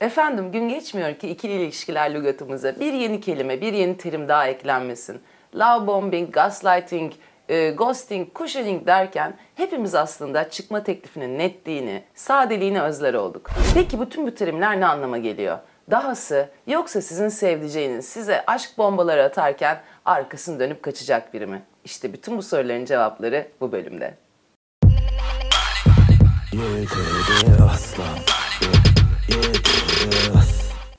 Efendim gün geçmiyor ki ikili ilişkiler lügatımıza bir yeni kelime, bir yeni terim daha eklenmesin. Love bombing, gaslighting, e, ghosting, cushioning derken hepimiz aslında çıkma teklifinin netliğini, sadeliğini özler olduk. Peki bütün bu terimler ne anlama geliyor? Dahası yoksa sizin sevdiceğiniz size aşk bombaları atarken arkasını dönüp kaçacak biri mi? İşte bütün bu soruların cevapları bu bölümde.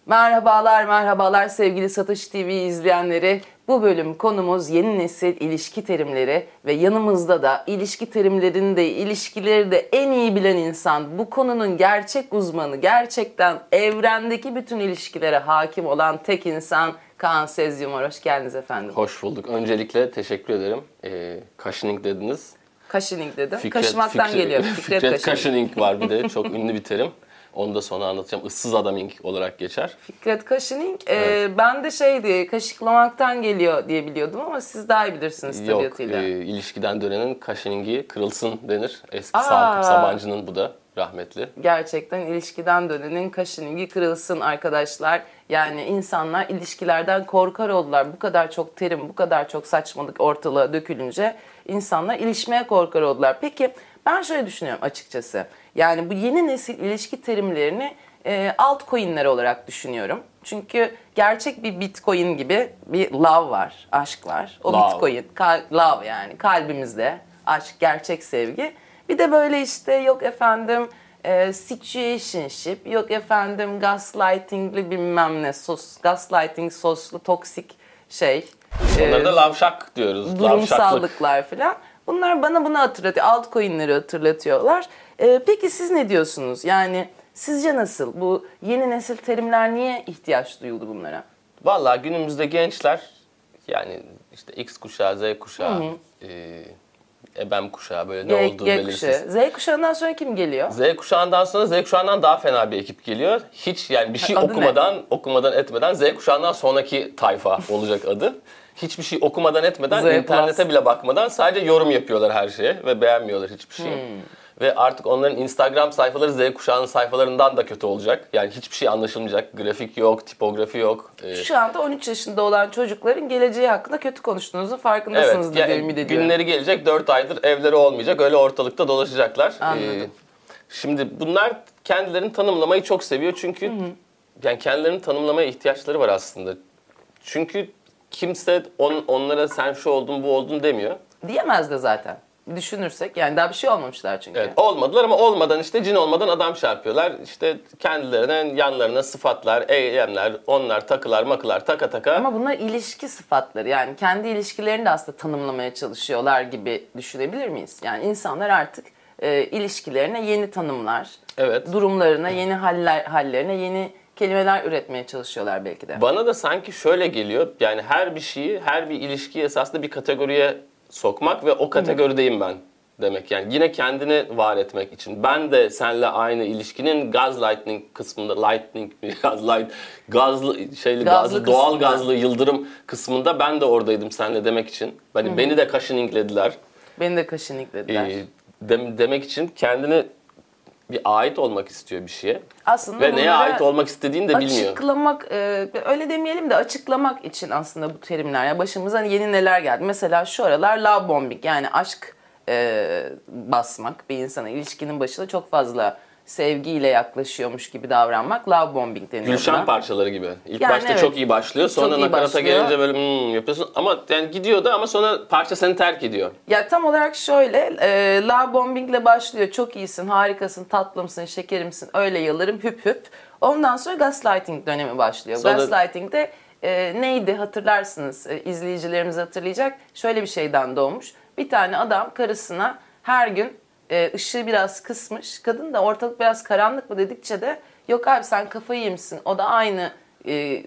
Merhabalar, merhabalar sevgili Satış TV izleyenleri. Bu bölüm konumuz yeni nesil ilişki terimleri ve yanımızda da ilişki terimlerini de ilişkileri de en iyi bilen insan, bu konunun gerçek uzmanı, gerçekten evrendeki bütün ilişkilere hakim olan tek insan Kaan Sezyumar. Hoş geldiniz efendim. Hoş bulduk. Öncelikle teşekkür ederim. Ee, Kaşining dediniz. Kaşining dedim. Fikret, Kaşımaktan Fikret, geliyor. Fikret, Fikret Kaşining var bir de. Çok ünlü bir terim. Onu da sonra anlatacağım. Issız adaming olarak geçer. Fikret Kaşining. E, evet. ben de şeydi kaşıklamaktan geliyor diye biliyordum ama siz daha iyi bilirsiniz tabiatıyla. Yok. E, ilişkiden dönenin kaşiningi kırılsın denir. Eski Sakıp Sabancı'nın bu da rahmetli. Gerçekten ilişkiden dönenin kaşiningi kırılsın arkadaşlar. Yani insanlar ilişkilerden korkar oldular. Bu kadar çok terim, bu kadar çok saçmalık ortalığa dökülünce insanlar ilişmeye korkar oldular. Peki ben şöyle düşünüyorum açıkçası. Yani bu yeni nesil ilişki terimlerini e, altcoin'ler olarak düşünüyorum. Çünkü gerçek bir bitcoin gibi bir love var, aşk var. O love. bitcoin, kal- love yani kalbimizde aşk, gerçek sevgi. Bir de böyle işte yok efendim e, situationship, yok efendim gaslightingli bilmem ne sos, gaslighting soslu toksik şey. Onlara e, da lavşak diyoruz. Durumsallıklar falan. Bunlar bana bunu hatırlatıyor. Altcoin'leri hatırlatıyorlar. Ee, peki siz ne diyorsunuz? Yani sizce nasıl? Bu yeni nesil terimler niye ihtiyaç duyuldu bunlara? Vallahi günümüzde gençler yani işte X kuşağı, Z kuşağı, hı hı. E, ebem kuşağı böyle ne G, olduğu G belirsiz. Kuşağı. Z kuşağından sonra kim geliyor? Z kuşağından sonra Z kuşağından daha fena bir ekip geliyor. Hiç yani bir şey adı okumadan, ne? okumadan etmeden Z kuşağından sonraki tayfa olacak adı. Hiçbir şey okumadan etmeden, Z internete plus. bile bakmadan sadece yorum yapıyorlar her şeye ve beğenmiyorlar hiçbir şeyi. Hmm. Ve artık onların Instagram sayfaları Z kuşağının sayfalarından da kötü olacak. Yani hiçbir şey anlaşılmayacak. Grafik yok, tipografi yok. Ee... Şu anda 13 yaşında olan çocukların geleceği hakkında kötü konuştuğunuzun farkındasınız evet, yani ümit ediyorum. Günleri gelecek 4 aydır evleri olmayacak. Öyle ortalıkta dolaşacaklar. Anladım. Ee, şimdi bunlar kendilerini tanımlamayı çok seviyor. Çünkü hı hı. yani kendilerini tanımlamaya ihtiyaçları var aslında. Çünkü kimse on, onlara sen şu oldun bu oldun demiyor. Diyemez de zaten düşünürsek yani daha bir şey olmamışlar çünkü. Evet olmadılar ama olmadan işte cin olmadan adam çarpıyorlar. İşte kendilerine yanlarına sıfatlar, eylemler, onlar takılar makılar taka taka. Ama bunlar ilişki sıfatları yani kendi ilişkilerini de aslında tanımlamaya çalışıyorlar gibi düşünebilir miyiz? Yani insanlar artık e, ilişkilerine yeni tanımlar, evet. durumlarına, yeni haller, hallerine yeni kelimeler üretmeye çalışıyorlar belki de. Bana da sanki şöyle geliyor. Yani her bir şeyi, her bir ilişkiyi esasında bir kategoriye sokmak ve o kategorideyim ben demek. Yani yine kendini var etmek için. Ben de seninle aynı ilişkinin gaz lightning kısmında lightning gaz light gazlı şeyli gazlı, gazlı doğal gazlı yıldırım kısmında ben de oradaydım seninle demek için. Hani beni de kaşıninglediler. Beni de kaşıninglediler. Ee, de, demek için kendini bir ait olmak istiyor bir şeye. Aslında ve neye ait olmak istediğini de bilmiyor. Açıklamak, e, öyle demeyelim de açıklamak için aslında bu terimler. Ya başımıza yeni neler geldi. Mesela şu aralar love bombing yani aşk e, basmak bir insana ilişkinin başında çok fazla sevgiyle yaklaşıyormuş gibi davranmak love bombing deniyor Gülşen buna. parçaları gibi. İlk yani başta evet, çok iyi başlıyor. Sonra iyi nakarata başlıyor. gelince böyle hmm yapıyorsun. Ama yani gidiyor da ama sonra parça seni terk ediyor. Ya tam olarak şöyle e, love bombingle başlıyor. Çok iyisin, harikasın, tatlımsın, şekerimsin. Öyle yalarım hüp hüp. Ondan sonra gaslighting dönemi başlıyor. Sonra... Gaslighting'de e, neydi hatırlarsınız e, izleyicilerimiz hatırlayacak. Şöyle bir şeyden doğmuş. Bir tane adam karısına her gün e, ışığı biraz kısmış. Kadın da ortalık biraz karanlık mı dedikçe de yok abi sen kafayı yemişsin. O da aynı e,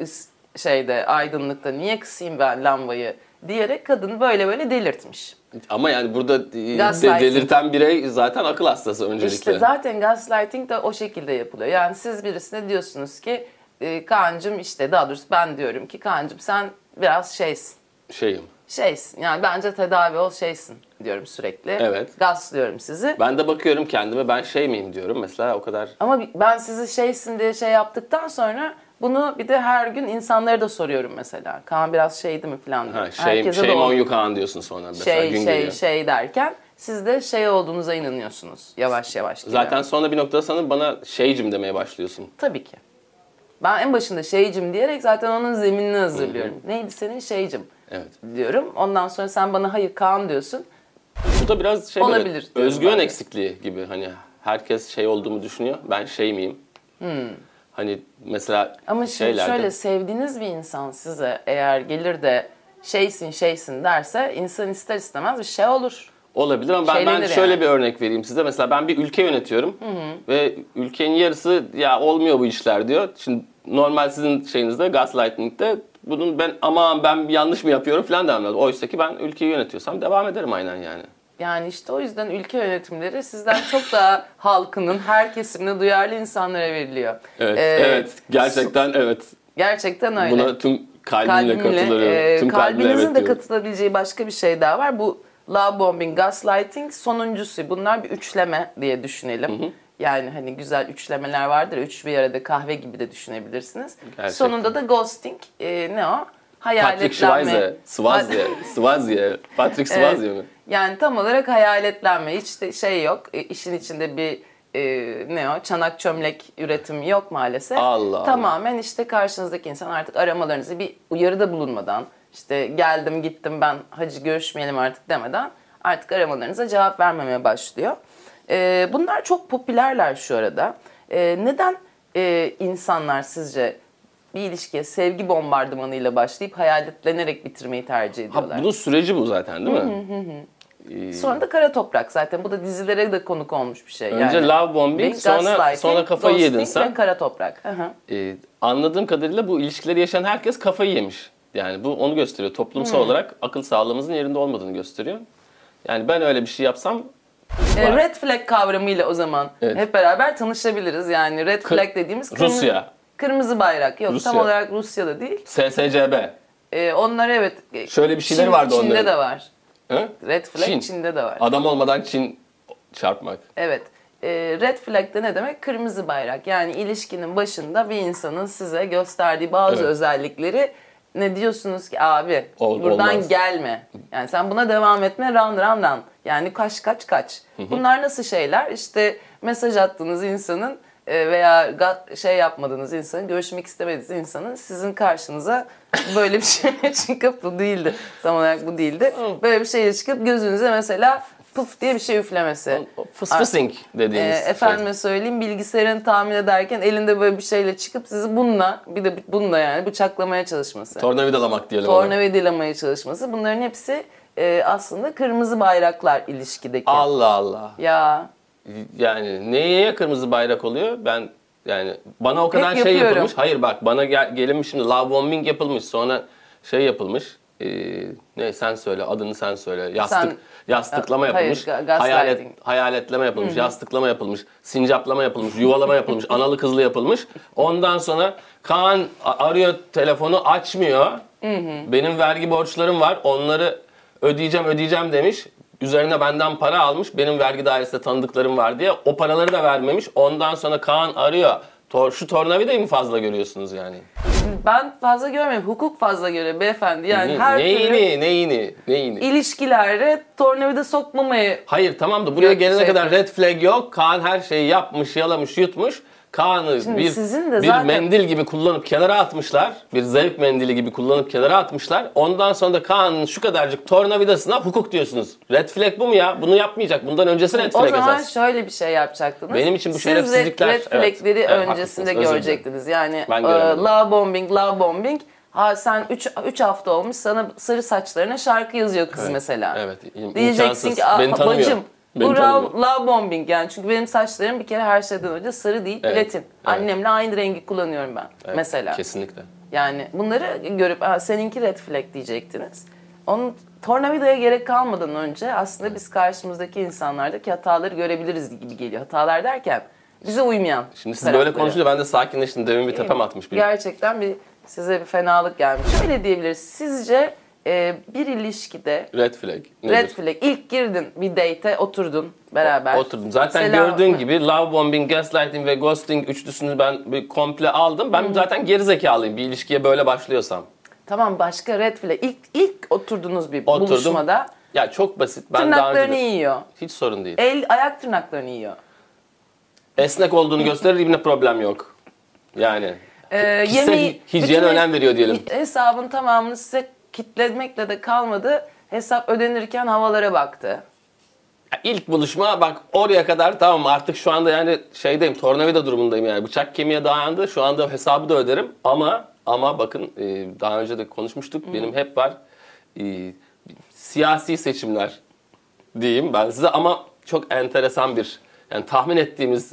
şeyde aydınlıkta niye kısayım ben lambayı diyerek kadın böyle böyle delirtmiş. Ama yani burada de, delirten birey zaten akıl hastası öncelikle. İşte zaten gaslighting de o şekilde yapılıyor. Yani siz birisine diyorsunuz ki e, Kaan'cım işte daha doğrusu ben diyorum ki Kaan'cım sen biraz şeysin. Şeyim Şeysin yani bence tedavi ol şeysin diyorum sürekli. Evet. Gaslıyorum sizi. Ben de bakıyorum kendime ben şey miyim diyorum mesela o kadar. Ama ben sizi şeysin diye şey yaptıktan sonra bunu bir de her gün insanlara da soruyorum mesela. Kaan biraz şeydi mi falan diye. Ha, şey, Herkese şey on you Kaan diyorsun sonra mesela şey gün şey geliyor. şey derken siz de şey olduğunuza inanıyorsunuz yavaş yavaş. Zaten sonra bir noktada sana bana şeycim demeye başlıyorsun. Tabii ki. Ben en başında şeycim diyerek zaten onun zeminini hazırlıyorum. Neydi senin şeycim Evet. diyorum. Ondan sonra sen bana hayır Kaan diyorsun. Bu da biraz şey böyle Olabilir diyorum özgüven ben de. eksikliği gibi hani herkes şey olduğumu düşünüyor. Ben şey miyim? Hani mesela Hmm. Ama şimdi şeylerde şöyle sevdiğiniz bir insan size eğer gelir de şeysin şeysin derse insan ister istemez bir şey olur. olabilir ama ben, ben şöyle yani. bir örnek vereyim size. Mesela ben bir ülke yönetiyorum ve ülkenin yarısı ya olmuyor bu işler diyor. Şimdi normal sizin şeyinizde gaslighting'de bunun ben aman ben yanlış mı yapıyorum falan demem. Oysa ki ben ülkeyi yönetiyorsam devam ederim aynen yani. Yani işte o yüzden ülke yönetimleri sizden çok daha halkının her kesimine duyarlı insanlara veriliyor. Evet, Ee, evet. Gerçekten evet. Gerçekten öyle. Buna tüm kalbimle, katılıyorum. e, tüm kalbimle kalbinizin evet de katılabileceği başka bir şey daha var. Bu love bombing, gaslighting sonuncusu. Bunlar bir üçleme diye düşünelim. Yani hani güzel üçlemeler vardır. Üç bir arada kahve gibi de düşünebilirsiniz. Gerçekten. Sonunda da ghosting. e, ne o? Patrick Hayaletlenme. Schweizer, Swazye, Swazye, Patrick Swazye mi? Yani tam olarak hayaletlenme. Hiç de şey yok. E, işin içinde bir e, ne o çanak çömlek üretimi yok maalesef. Allah Allah. Tamamen işte karşınızdaki insan artık aramalarınızı bir uyarıda bulunmadan işte geldim gittim ben hacı görüşmeyelim artık demeden artık aramalarınıza cevap vermemeye başlıyor. E, bunlar çok popülerler şu arada. E, neden e, insanlar sizce bir ilişkiye sevgi bombardımanıyla başlayıp hayaletlenerek bitirmeyi tercih ediyorlar? Ha, bunun süreci bu zaten değil mi? Ee, Sonra da kara toprak zaten. Bu da dizilere de konuk olmuş bir şey. Önce yani. love bombing, sonra sonra kafayı yedin sen. ve kara toprak. Hı hı. Ee, anladığım kadarıyla bu ilişkileri yaşayan herkes kafayı yemiş. Yani bu onu gösteriyor. Toplumsal Hmm. olarak akıl sağlığımızın yerinde olmadığını gösteriyor. Yani ben öyle bir şey yapsam E, red flag kavramıyla o zaman Evet. hep beraber tanışabiliriz. Yani red flag dediğimiz kırmızı, Rusya. kırmızı bayrak. Yok Rusya. tam olarak Rusya'da değil. SSCB. E, onlar evet. e, Şöyle bir şeyleri Çin- vardı Çin'de onların. de var. Hı? Red flag Çin. Çin'de de var. Adam olmadan Çin çarpmak. Evet. E, red flag de ne demek? Kırmızı bayrak. Yani ilişkinin başında bir insanın size gösterdiği bazı Evet. özellikleri ne diyorsunuz ki abi Ol- buradan olmaz. gelme. Yani sen buna devam etme run run run. Yani kaç kaç kaç. Bunlar nasıl şeyler? İşte mesaj attığınız insanın e, veya şey yapmadığınız insanın, görüşmek istemediğiniz insanın sizin karşınıza böyle bir şey çıkıp bu değildi. Tam olarak bu değildi. Böyle bir şey çıkıp gözünüze mesela pıf diye bir şey üflemesi. Fısfısing Ee, dediğimiz şey. efendime söyleyeyim bilgisayarını tahmin ederken elinde böyle bir şeyle çıkıp sizi bununla bir de bununla yani bıçaklamaya çalışması. Tornavidalamak diyelim. Tornavidalamaya çalışması. Bunların hepsi e, aslında kırmızı bayraklar ilişkideki. Allah Allah. Ya Yani neye kırmızı bayrak oluyor? Ben yani bana o kadar Hep şey yapıyorum. yapılmış. Hayır bak bana gel, gelinmiş şimdi love bombing yapılmış. Sonra şey yapılmış. Ee, ne sen söyle adını sen söyle. Yastık Sen- yastıklama Hayır, yapılmış. gaslighting. hayalet hayaletleme yapılmış. Yastıklama yapılmış. Sincaplama yapılmış. Yuvalama yapılmış. analı kızlı yapılmış. Ondan sonra Kaan arıyor telefonu açmıyor. Benim vergi borçlarım var. Onları ödeyeceğim ödeyeceğim demiş. Üzerine benden para almış. Benim vergi dairesinde tanıdıklarım var diye. O paraları da vermemiş. Ondan sonra Kaan arıyor. Tor şu tornavidayı mı fazla görüyorsunuz yani? ben fazla görmüyorum. Hukuk fazla görüyor beyefendi. Yani her türlü neyini, neyini, neyini? ilişkilerde tornavida sokmamayı Hayır tamam da buraya gelene şey kadar red flag yok. Kaan her şeyi yapmış, yalamış, yutmuş. Kaan'ı Şimdi bir, sizin de bir zaten- mendil gibi kullanıp kenara atmışlar. Bir zevk mendili gibi kullanıp kenara atmışlar. Ondan sonra da Kaan'ın şu kadarcık tornavidasına hukuk diyorsunuz. Red flag bu mu ya? Bunu yapmayacak. Bundan öncesi red O flag zaman esas. şöyle bir şey yapacaktınız. Benim için bu Siz şerefsizlikler- red, evet. flagleri Evet, öncesinde dilerim. görecektiniz. Yani e, love bombing, love bombing. Ha sen 3 3 hafta olmuş sana sarı saçlarına şarkı yazıyor kız mesela. evet, im- Diyeceksin imkansız. ki "Aa, Beni tanımıyor. bacım Beni bu tanımıyor." love, bombing yani çünkü benim saçlarım bir kere her şeyden önce sarı değil Evet, platin. evet. Annemle aynı rengi kullanıyorum ben Evet, mesela. Kesinlikle. Yani bunları görüp "Aa, seninki red flag diyecektiniz. Onun tornavidaya gerek kalmadan önce aslında biz karşımızdaki insanlardaki hataları görebiliriz gibi geliyor. Hatalar derken bize uymayan Şimdi siz böyle konuşunca ben de sakinleştim. Demin bir tepem atmış biri. Gerçekten bir size bir fenalık gelmiş. Şöyle diyebiliriz. Sizce e, bir ilişkide Red flag. Nedir? red flag ilk girdin bir date'e oturdun beraber. Oturdum. Zaten Selam- gördüğün gibi love bombing, gaslighting ve ghosting üçlüsünü ben bir komple aldım. Ben zaten gerizekalıyım bir ilişkiye böyle başlıyorsam. Tamam başka red flag. İlk, ilk oturdunuz bir Oturdum. buluşmada Ya çok basit. Ben daha önce tırnaklarını de- yiyor. hiç sorun değil. El ayak tırnaklarını yiyor. Esnek olduğunu gösterir yine problem yok. Yani Ee, yemeği- hijyene önem veriyor diyelim. Hesabın tamamını size kitlemekle de kalmadı. Hesap ödenirken havalara baktı. Ya İlk buluşma bak oraya kadar tamam artık şu anda yani şeydeyim tornavida durumundayım yani bıçak kemiğe dayandı şu anda hesabı da öderim ama ama bakın e, daha önce de konuşmuştuk benim hep var e, siyasi seçimler diyeyim ben size ama çok enteresan bir yani tahmin ettiğimiz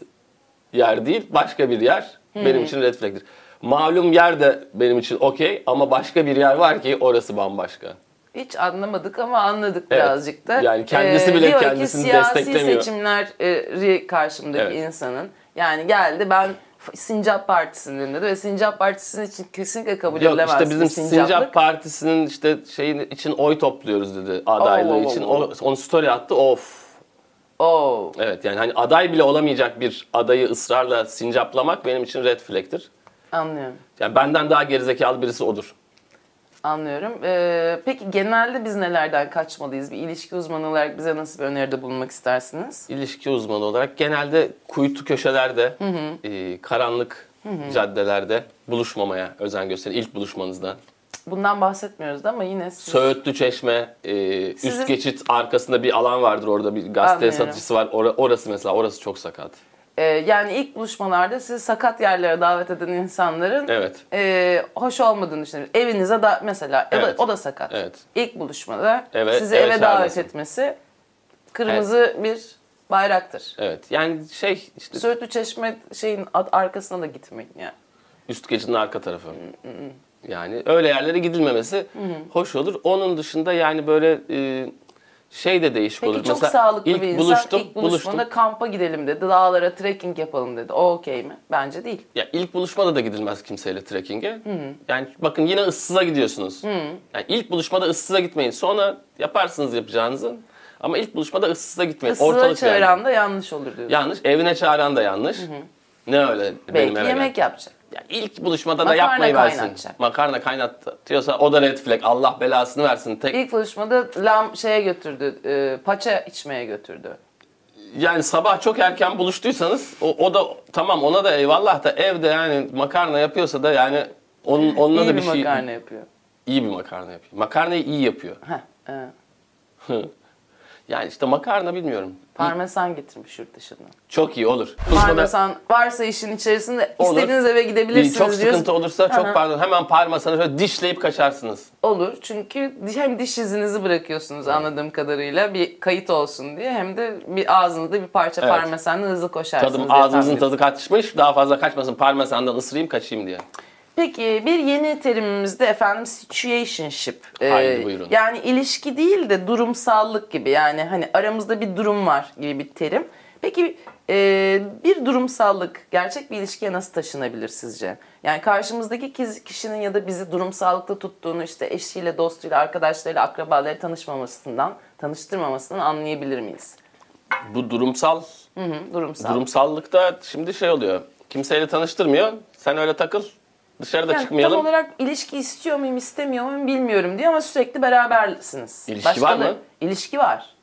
yer değil başka bir yer benim için red flag'tir. Malum yer de benim için okey ama başka bir yer var ki orası bambaşka. Hiç anlamadık ama anladık Evet. birazcık da. Ee, Yani kendisi bile diyor kendisini ki, siyasi desteklemiyor. seçimleri karşımdaki Evet. insanın yani geldi ben Sincap Partisi'nin dedi ve Sincap Partisi'nin için kesinlikle kabul Yok edilemez. işte bizim bir Sincap sincaplık. Partisinin işte şeyin için oy topluyoruz dedi adaylığı oo, için. oo. O, onu story attı. Of. Oo. Evet yani hani aday bile olamayacak bir adayı ısrarla sincaplamak benim için red flag'tir. Anlıyorum. Yani benden daha gerizekalı birisi odur. Anlıyorum. Ee, peki genelde biz nelerden kaçmalıyız? Bir ilişki uzmanı olarak bize nasıl bir öneride bulunmak istersiniz? İlişki uzmanı olarak genelde kuytu köşelerde, e, karanlık caddelerde buluşmamaya özen gösterin ilk buluşmanızda. Bundan bahsetmiyoruz da ama yine siz... Söğütlü Çeşme, e, Sizin- üst geçit arkasında bir alan vardır orada bir gazete Anlıyorum. satıcısı var. Ora- orası mesela orası çok sakat. Ee, yani ilk buluşmalarda sizi sakat yerlere davet eden insanların Evet. e, hoş olmadığını düşünüyorum. Evinize da mesela o da- Evet. o da sakat. Evet. İlk buluşmada Eve- sizi eve eve davet çağırması. etmesi kırmızı bir bayraktır. Evet. Yani şey işte Söğütlü Çeşme şeyin arkasına da gitmeyin yani. üst geçidin arka tarafı. Yani öyle yerlere gidilmemesi hoş olur. Onun dışında yani böyle e, şey de değişik Peki olur. çok Mesela sağlıklı ilk bir insan buluştum, ilk buluşmada buluştum. kampa gidelim dedi. Dağlara trekking yapalım dedi. O okey mi? Bence değil. Ya ilk buluşmada da gidilmez kimseyle trekking'e. Yani bakın yine ıssıza gidiyorsunuz. Yani ilk buluşmada ıssıza gitmeyin. Sonra yaparsınız yapacağınızı. Ama ilk buluşmada ıssıza gitmeyin. Isıra Ortalık çağıran yani. da yanlış olur diyorsun. Yanlış. Evine çağıran da yanlış. Ne öyle benim Belki eve yemek gel. yapacak. Ya ilk buluşmada da yapmayı versin. Makarna kaynatıyorsa o da red flag. Allah belasını versin. Tek İlk buluşmada lam şeye götürdü. e, paça içmeye götürdü. yani sabah çok erken buluştuysanız o, o da tamam ona da eyvallah da evde yani makarna yapıyorsa da yani onun onunla İyi da bir bir şey makarna yapıyor. iyi bir makarna yapıyor. Makarnayı iyi yapıyor. Heh, evet. Yani işte makarna bilmiyorum. Parmesan getirmiş yurt dışından. Çok iyi olur. Buluşmada Parmesan varsa işin içerisinde Olur. istediğiniz eve gidebilirsiniz çok diyoruz. sıkıntı olursa çok Aha. pardon hemen parmesanı şöyle dişleyip kaçarsınız. Olur çünkü hem diş izinizi bırakıyorsunuz anladığım kadarıyla bir kayıt olsun diye hem de bir ağzınızda bir parça Evet. parmesanla hızlı koşarsınız. Tadım diye ağzınızın tadı kaçmış daha fazla kaçmasın parmesandan ısırayım kaçayım diye. Peki bir yeni terimimiz de efendim situationship. Ee, Haydi buyurun. Yani ilişki değil de durumsallık gibi yani hani aramızda bir durum var gibi bir terim. Peki e, bir durumsallık gerçek bir ilişkiye nasıl taşınabilir sizce? Yani karşımızdaki kişinin ya da bizi durumsallıkta tuttuğunu işte eşiyle, dostuyla, arkadaşlarıyla, akrabalarıyla tanışmamasından, tanıştırmamasından anlayabilir miyiz? Bu durumsal Hı hı, durumsal. durumsallıkta şimdi şey oluyor. Kimseyle tanıştırmıyor. Sen öyle takıl. Dışarıda Yani çıkmayalım. Tam olarak ilişki istiyor muyum, istemiyor muyum bilmiyorum diyor ama sürekli berabersiniz. İlişki var da- mı? İlişki var.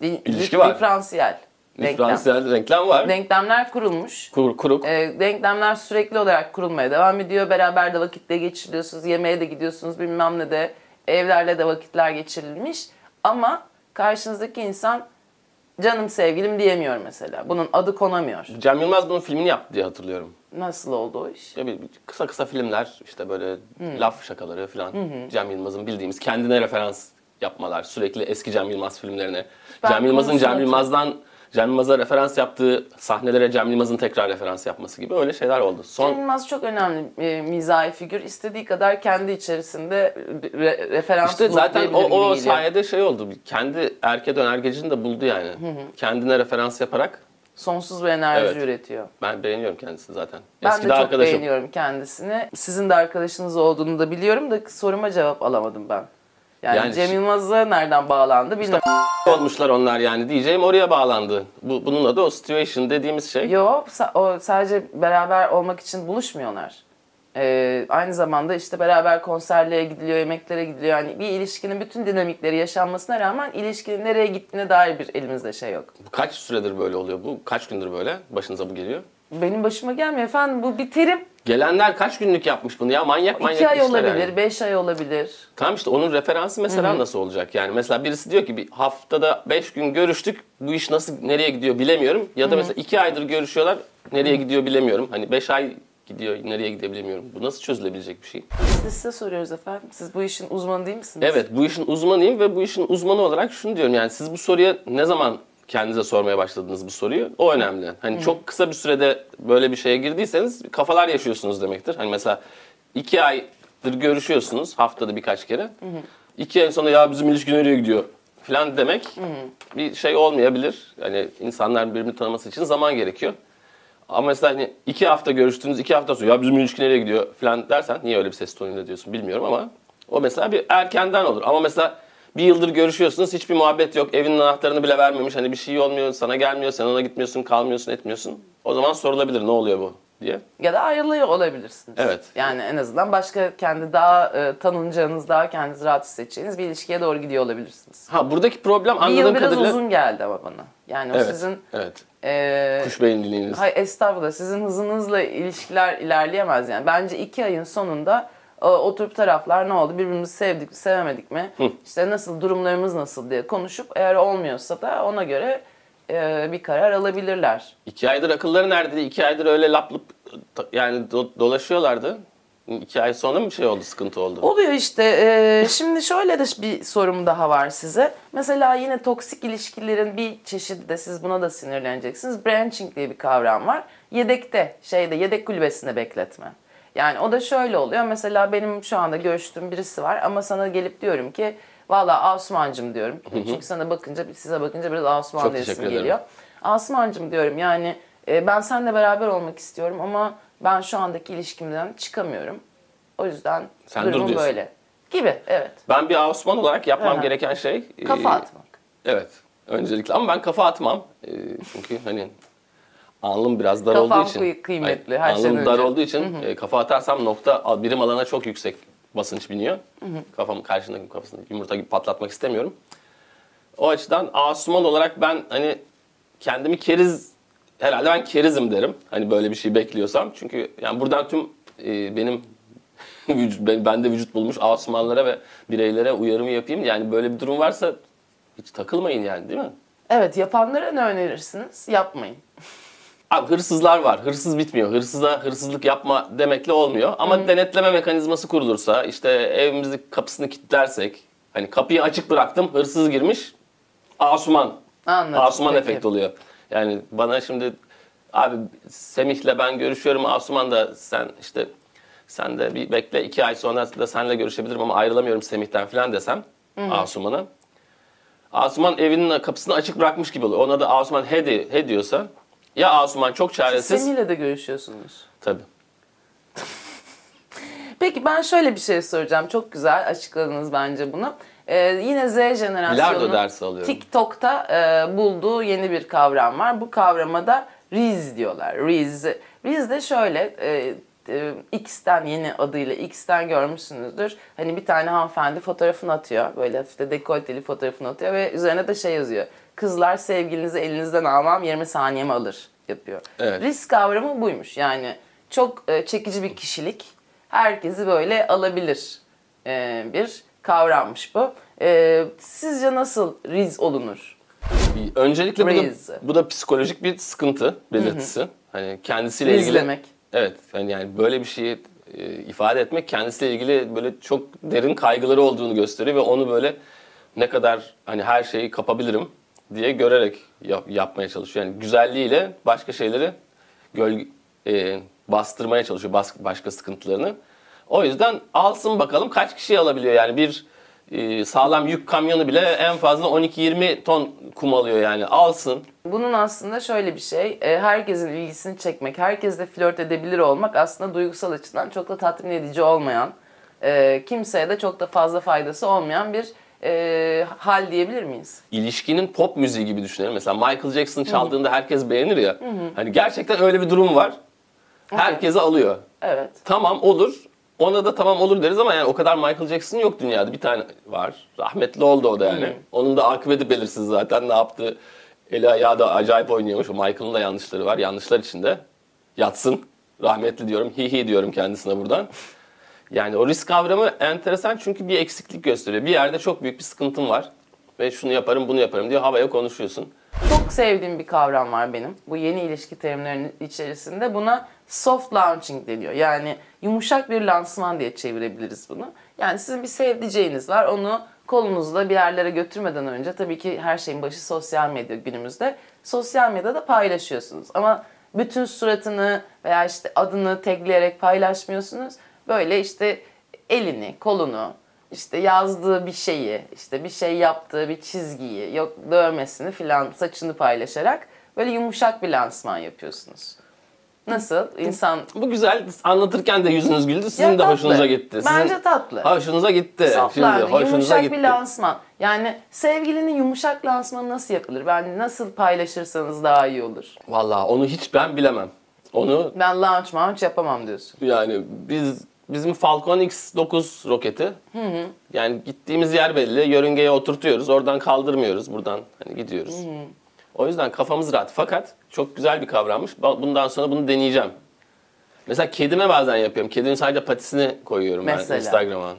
İlişki var. Diferansiyel. Denklem. Diferansiyel renklem var. Denklemler kurulmuş. Kur, kuruk. E, denklemler sürekli olarak kurulmaya devam ediyor. Beraber de vakitte geçiriyorsunuz. Yemeğe de gidiyorsunuz bilmem ne de. Evlerle de vakitler geçirilmiş. Ama karşınızdaki insan canım sevgilim diyemiyor mesela. Bunun adı konamıyor. Cem Yılmaz bunun filmini yaptı diye hatırlıyorum. Nasıl oldu o iş? Ya bir, bir kısa kısa filmler işte böyle Hmm. laf şakaları falan. Cem Yılmaz'ın bildiğimiz kendine referans yapmalar. Sürekli eski Cem Yılmaz filmlerine. Ben Cem Yılmaz'ın Cem Yılmaz'dan Cem Yılmaz'a referans yaptığı sahnelere Cem Yılmaz'ın tekrar referans yapması gibi öyle şeyler oldu. Son Cem Yılmaz çok önemli e, mizahi figür. İstediği kadar kendi içerisinde re- referans işte zaten o, o sayede şey oldu. Kendi erke dönergecini de buldu yani. Kendine referans yaparak Sonsuz bir enerji Evet. üretiyor. ben beğeniyorum kendisini zaten. Ben Eski de de çok arkadaşım. beğeniyorum kendisini. Sizin de arkadaşınız olduğunu da biliyorum da soruma cevap alamadım ben. Yani, Yani Cem Yılmaz'a nereden bağlandı bilmiyorum. olmuşlar onlar yani diyeceğim oraya bağlandı. Bu, bunun adı o situation dediğimiz şey. Yo, sa- o sadece beraber olmak için buluşmuyorlar. Ee, aynı zamanda işte beraber konserlere gidiliyor, yemeklere gidiliyor. Yani bir ilişkinin bütün dinamikleri yaşanmasına rağmen ilişkinin nereye gittiğine dair bir elimizde şey yok. Kaç süredir böyle oluyor bu? Kaç gündür böyle? Başınıza bu geliyor? Benim başıma gelmiyor efendim bu bir terim. Gelenler kaç günlük yapmış bunu ya? Manyak manyak İki ay işler olabilir, yani. beş ay olabilir. Tamam işte onun referansı mesela nasıl olacak? Yani mesela birisi diyor ki bir haftada 5 gün görüştük. Bu iş nasıl nereye gidiyor bilemiyorum. Ya da mesela 2 aydır görüşüyorlar. Nereye gidiyor bilemiyorum. Hani 5 ay gidiyor nereye gidiyor bilemiyorum. Bu nasıl çözülebilecek bir şey? Biz de size soruyoruz efendim. Siz bu işin uzmanı değil misiniz? Evet bu işin uzmanıyım ve bu işin uzmanı olarak şunu diyorum. Yani siz bu soruya ne zaman kendinize sormaya başladınız bu soruyu? O önemli. Hani çok kısa bir sürede böyle bir şeye girdiyseniz kafalar yaşıyorsunuz demektir. Hani mesela 2 aydır görüşüyorsunuz haftada birkaç kere. 2 ay sonra ya bizim ilişki nereye gidiyor falan demek bir şey olmayabilir. Yani insanlar birbirini tanıması için zaman gerekiyor. Ama mesela hani iki hafta görüştüğünüz iki hafta sonra ya bizim ilişki nereye gidiyor falan dersen niye öyle bir ses tonuyla diyorsun bilmiyorum ama o mesela bir erkenden olur. Ama mesela bir yıldır görüşüyorsunuz hiçbir muhabbet yok evinin anahtarını bile vermemiş hani bir şey olmuyor sana gelmiyor sen ona gitmiyorsun kalmıyorsun etmiyorsun. O zaman sorulabilir ne oluyor bu diye. Ya da ayrılıyor olabilirsiniz. Evet. Yani en azından başka kendi daha e, tanınacağınız, daha kendinizi rahat hissedeceğiniz bir ilişkiye doğru gidiyor olabilirsiniz. Ha buradaki problem Bir anladığım yıl biraz kadarıyla... uzun geldi ama bana. Yani o Evet, sizin evet. e, Kuş beyinliliğiniz. Hayır estağfurullah sizin hızınızla ilişkiler ilerleyemez yani. Bence iki ayın sonunda oturup taraflar ne oldu birbirimizi sevdik mi sevemedik mi işte nasıl durumlarımız nasıl diye konuşup eğer olmuyorsa da ona göre e, bir karar alabilirler. İki aydır akılları nerede? İki aydır öyle lap lup yani do- dolaşıyorlardı. İki ay sonra mı şey oldu, sıkıntı oldu? Oluyor işte. e, şimdi şöyle de bir sorum daha var size. Mesela yine toksik ilişkilerin bir çeşidi de siz buna da sinirleneceksiniz. Branching diye bir kavram var. Yedekte, şeyde yedek kulübesinde bekletme. Yani o da şöyle oluyor. Mesela benim şu anda görüştüğüm birisi var ama sana gelip diyorum ki valla Asumancım diyorum. Çünkü sana bakınca size bakınca biraz Asuman diyesim geliyor. Asumancım diyorum yani e, ben seninle beraber olmak istiyorum ama ben şu andaki ilişkimden çıkamıyorum. O yüzden Sen dur durumum diyorsun. böyle. Gibi evet. Ben bir Osman olarak yapmam Aha. gereken şey... Kafa e, atmak. Evet. Öncelikle ama ben kafa atmam. E, çünkü hani alnım biraz dar Kafam olduğu için. kıy- kıymetli, her şeyden alnım dar önce. olduğu için e, kafa atarsam nokta birim alana çok yüksek basınç biniyor. Kafam karşındaki kafasını yumurta gibi patlatmak istemiyorum. O açıdan Asuman olarak ben hani kendimi keriz herhalde ben kerizim derim. Hani böyle bir şey bekliyorsam. Çünkü yani buradan tüm e, benim vücut, ben- bende vücut bulmuş Asumanlara ve bireylere uyarımı yapayım. Yani böyle bir durum varsa hiç takılmayın yani değil mi? Evet yapanlara ne önerirsiniz? Yapmayın. Abi hırsızlar var. Hırsız bitmiyor. Hırsıza hırsızlık yapma demekle olmuyor. Ama denetleme mekanizması kurulursa, işte evimizin kapısını kilitlersek, hani kapıyı açık bıraktım, hırsız girmiş, Asuman. Anladım, Asuman peki. efekt oluyor. Yani bana şimdi abi Semih'le ben görüşüyorum, Asuman da sen işte sen de bir bekle iki ay sonra da seninle görüşebilirim ama ayrılamıyorum Semih'ten falan desem Asuman'a. Asuman evinin kapısını açık bırakmış gibi oluyor. Ona da Asuman he, di- he diyorsa ya Asuman çok çaresiz. Semih'le de görüşüyorsunuz. Tabii. Peki ben şöyle bir şey soracağım. Çok güzel açıkladınız bence bunu. Ee, yine Z dersi alıyorum. TikTok'ta e, bulduğu yeni bir kavram var. Bu kavrama da Reels diyorlar. Reels. Reels de şöyle e, e, X'ten yeni adıyla X'ten görmüşsünüzdür. Hani bir tane hanımefendi fotoğrafını atıyor. Böyle hafif de dekolteli fotoğrafını atıyor ve üzerine de şey yazıyor. Kızlar sevgilinizi elinizden almam 20 saniyemi alır yapıyor. Evet. Risk kavramı buymuş. Yani çok e, çekici bir kişilik. Herkesi böyle alabilir e, bir kavrammış bu. E, sizce nasıl riz olunur? Öncelikle bu da, bu da psikolojik bir sıkıntı belirtisi. Hani kendisiyle ilgili Rizlemek. Evet. Yani, yani böyle bir şeyi ifade etmek kendisiyle ilgili böyle çok derin kaygıları olduğunu gösteriyor ve onu böyle ne kadar hani her şeyi kapabilirim diye görerek yap- yapmaya çalışıyor. Yani güzelliğiyle başka şeyleri gölge, e, bastırmaya çalışıyor bas- başka sıkıntılarını. O yüzden alsın bakalım kaç kişi alabiliyor yani bir e, sağlam yük kamyonu bile en fazla 12-20 ton kum alıyor yani alsın. Bunun aslında şöyle bir şey, e, herkesin ilgisini çekmek, herkesle flört edebilir olmak aslında duygusal açıdan çok da tatmin edici olmayan e, kimseye de çok da fazla faydası olmayan bir e, hal diyebilir miyiz? İlişkinin pop müziği gibi düşünelim. Mesela Michael Jackson çaldığında herkes beğenir ya. Hani gerçekten öyle bir durum var. Herkese alıyor. Evet. Tamam olur. Ona da tamam olur deriz ama yani o kadar Michael Jackson yok dünyada. Bir tane var. Rahmetli oldu o da yani. Onun da akıbeti belirsiz zaten. Ne yaptı? Eli ayağı da acayip oynuyormuş. O Michael'ın da yanlışları var. Yanlışlar içinde. Yatsın. Rahmetli diyorum. Hi hi diyorum kendisine buradan. Yani o risk kavramı enteresan çünkü bir eksiklik gösteriyor. Bir yerde çok büyük bir sıkıntım var. Ve şunu yaparım bunu yaparım diye havaya konuşuyorsun. Çok sevdiğim bir kavram var benim. Bu yeni ilişki terimlerinin içerisinde buna soft launching deniyor. Yani yumuşak bir lansman diye çevirebiliriz bunu. Yani sizin bir sevdiceğiniz var. Onu kolunuzda bir yerlere götürmeden önce tabii ki her şeyin başı sosyal medya günümüzde. Sosyal medyada paylaşıyorsunuz. Ama bütün suratını veya işte adını tagleyerek paylaşmıyorsunuz. Böyle işte elini, kolunu, işte yazdığı bir şeyi, işte bir şey yaptığı bir çizgiyi, yok dövmesini filan saçını paylaşarak böyle yumuşak bir lansman yapıyorsunuz. Nasıl? İnsan Bu güzel. Anlatırken de yüzünüz güldü. Sizin Ya de tatlı. hoşunuza gitti. Sizin Bence tatlı. Hoşunuza gitti. Şimdi hoşunuza yumuşak gitti. bir lansman. Yani sevgilinin yumuşak lansmanı nasıl yapılır? Ben nasıl paylaşırsanız daha iyi olur. Vallahi onu hiç ben bilemem. Onu Ben launch launch yapamam diyorsun. yani biz bizim Falcon X9 roketi. Yani gittiğimiz yer belli. Yörüngeye oturtuyoruz. Oradan kaldırmıyoruz. Buradan hani gidiyoruz. O yüzden kafamız rahat. Fakat çok güzel bir kavrammış. Bundan sonra bunu deneyeceğim. Mesela kedime bazen yapıyorum. Kedimin sadece patisini koyuyorum Mesela. ben Instagram'a.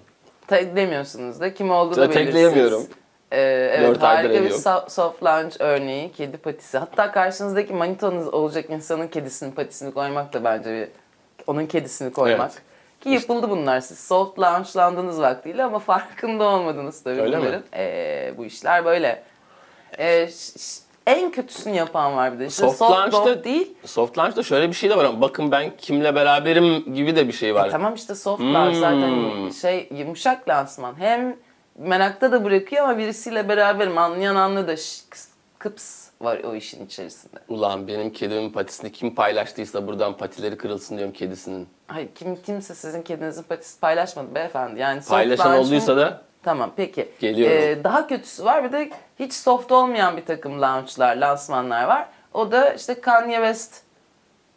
Ta- demiyorsunuz da kim olduğu da Ya, belirsiz. tekleyemiyorum. Ee, evet Dört harika bir so- soft launch örneği kedi patisi. Hatta karşınızdaki manitanız olacak insanın kedisinin patisini koymak da bence bir onun kedisini koymak. Evet. Ki yapıldı bunlar siz soft launchlandınız vaktiyle ama farkında olmadınız tabii Öyle mi? bunların. Ee, bu işler böyle. Ee, en kötüsünü yapan var bir de. İşte Soft soft, launch'ta- değil. Soft launch'ta şöyle bir şey de var ama bakın ben kimle beraberim gibi de bir şey var. E tamam işte soft launch zaten Hmm. şey yumuşak lansman. Hem merakta da bırakıyor ama birisiyle beraberim anlayan anlı da ş- kıs- kıps var o işin içerisinde. Ulan benim kedimin patisini kim paylaştıysa buradan patileri kırılsın diyorum kedisinin. Hayır kim kimse sizin kedinizin patisi paylaşmadı beyefendi. Yani Paylaşan olduysa da Tamam peki. Geliyorum. Ee, daha kötüsü var bir de hiç soft olmayan bir takım launchlar, lansmanlar var. O da işte Kanye West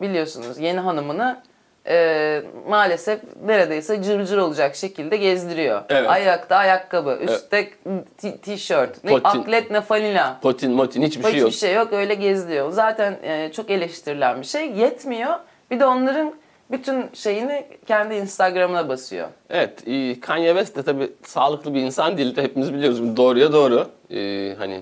biliyorsunuz yeni hanımını e, maalesef neredeyse cırcır olacak şekilde gezdiriyor. Evet. Ayakta ayakkabı, üstte t- tişört, ne Potin. atlet ne falina. potin motin hiçbir şey Hiçbir yok. şey yok öyle geziyor. Zaten e, çok eleştirilen bir şey. Yetmiyor. Bir de onların bütün şeyini kendi Instagram'ına basıyor. Evet, e, Kanye West de tabii sağlıklı bir insan değil. Hepimiz biliyoruz. Doğruya doğru. E, hani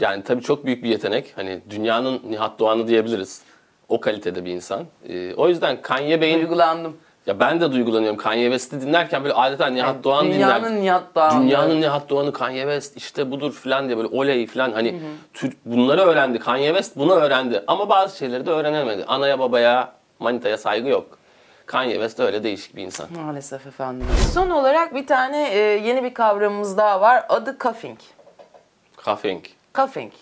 yani tabii çok büyük bir yetenek. Hani dünyanın Nihat Doğan'ı diyebiliriz. O kalitede bir insan. E, o yüzden Kanye Bey'in Duygulandım. ya ben de duygulanıyorum. Kanye West'i dinlerken böyle adeta Nihat Doğan dinler. Dünyanın Nihat Doğan'ı. Dünyanın Nihat Doğan'ı Kanye West işte budur falan diye böyle oley falan hani Türk bunları öğrendi. Kanye West bunu öğrendi ama bazı şeyleri de öğrenemedi. Anaya babaya manitaya saygı yok. Kanye West öyle değişik bir insan. Maalesef efendim. Son olarak bir tane e, yeni bir kavramımız daha var. Adı cuffing. Cuffing. Cuffing.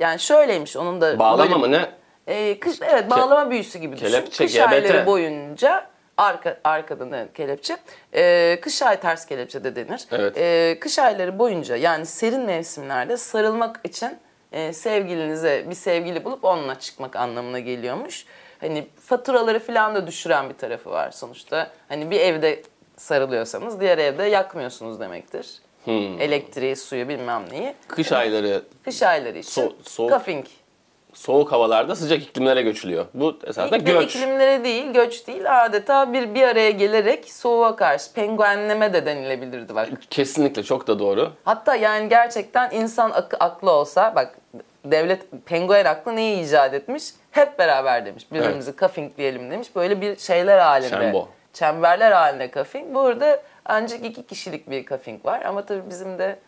Yani şöyleymiş onun da Bağlama bölüm- mı ne? E, kış, evet bağlama büyüsü gibi düşün. kelepçe, Kış GBT. ayları boyunca arka, arkadan evet, kelepçe. E, kış ay ters kelepçe de denir. Evet. E, kış ayları boyunca yani serin mevsimlerde sarılmak için e, sevgilinize bir sevgili bulup onunla çıkmak anlamına geliyormuş. Hani faturaları falan da düşüren bir tarafı var sonuçta. Hani bir evde sarılıyorsanız diğer evde yakmıyorsunuz demektir. Hmm. Elektriği, suyu bilmem neyi. Kış ayları Kış ayları için So- soğuk- cuffing. Soğuk havalarda sıcak iklimlere göçülüyor. Bu esasında İklim, göç. iklimlere değil, göç değil. Adeta bir bir araya gelerek soğuğa karşı penguenleme de denilebilirdi bak. Kesinlikle çok da doğru. Hatta yani gerçekten insan akı, aklı olsa bak devlet penguen aklı neyi icat etmiş? Hep beraber demiş. Birbirimizi cuffing diyelim demiş. Böyle bir şeyler halinde. Şembo. Çemberler halinde cuffing. Burada ancak iki kişilik bir cuffing var. Ama tabii bizim de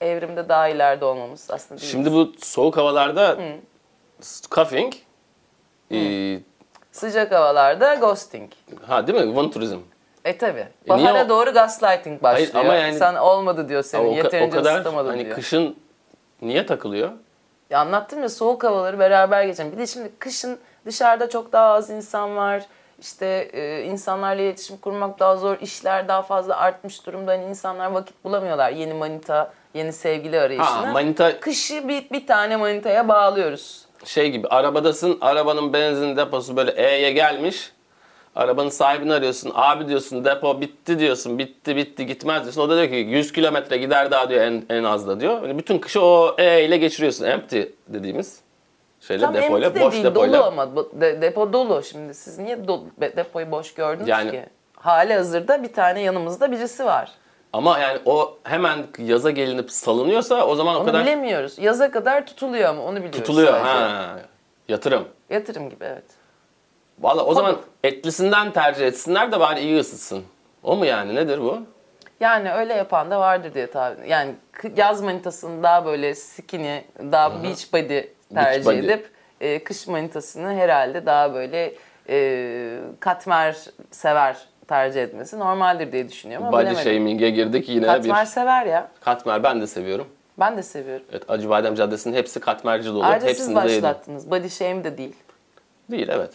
evrimde daha ileride olmamız aslında değil. Şimdi bu soğuk havalarda cuffing e, Sıcak havalarda ghosting. ha değil mi? Vanturizm. E tabi. E niye Bahara o- doğru gaslighting başlıyor. ama yani- Sen olmadı diyor senin, o, ka- o yeterince kadar ısıtamadın hani diyor. kışın niye takılıyor? Ya anlattım ya soğuk havaları beraber geçen. Bir de şimdi kışın dışarıda çok daha az insan var. işte e, insanlarla iletişim kurmak daha zor, işler daha fazla artmış durumda. Hani insanlar vakit bulamıyorlar yeni manita, yeni sevgili arayışına. Ha, manita Kışı bir, bir tane manitaya bağlıyoruz. Şey gibi arabadasın arabanın benzin deposu böyle E'ye gelmiş. Arabanın sahibini arıyorsun. Abi diyorsun depo bitti diyorsun. Bitti bitti gitmez diyorsun. O da diyor ki 100 kilometre gider daha diyor en, en az da diyor. Yani bütün kışı o E ile geçiriyorsun. Empty dediğimiz şeyle Tam depoyla de boş değil, depoyla. dolu ama de- depo dolu. Şimdi siz niye be- depoyu boş gördünüz Yani- ki? Hali hazırda bir tane yanımızda birisi var. Ama yani o hemen yaza gelinip salınıyorsa o zaman o Onu kadar bilemiyoruz. Yaza kadar tutuluyor ama onu biliyoruz tutuluyor. sadece. Ha. Yatırım. Yatırım gibi evet. Valla o zaman etlisinden tercih etsinler de bari iyi ısıtsın. O mu yani? Nedir bu? Yani öyle yapan da vardır diye tabii. Yani kı- yaz manitasını daha böyle skinny, daha beach body tercih body. edip e, kış manitasını herhalde daha böyle e, katmer sever tercih etmesi normaldir diye düşünüyorum ama Body bilemedim. shaming'e girdik yine Katmer bir. sever ya. Katmer ben de seviyorum. Ben de seviyorum. Evet Acıbadem Caddesi'nin hepsi katmerci dolu. Ayrıca siz Hepsinde de yedim. başlattınız. Body shame de değil. Değil evet.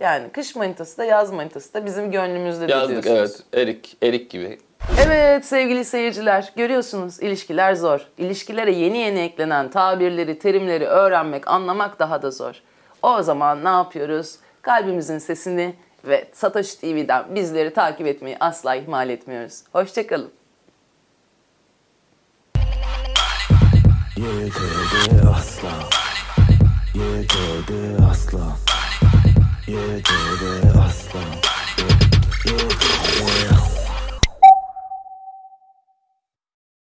Yani kış manitası da yaz manitası da bizim gönlümüzde de Yazdık diyorsunuz. evet. Erik, erik gibi. Evet sevgili seyirciler görüyorsunuz ilişkiler zor. İlişkilere yeni yeni eklenen tabirleri, terimleri öğrenmek, anlamak daha da zor. O zaman ne yapıyoruz? Kalbimizin sesini ve Satoshi TV'den bizleri takip etmeyi asla ihmal etmiyoruz. Hoşçakalın. Yedi aslan Yedi aslan Yedi aslan Yedi aslan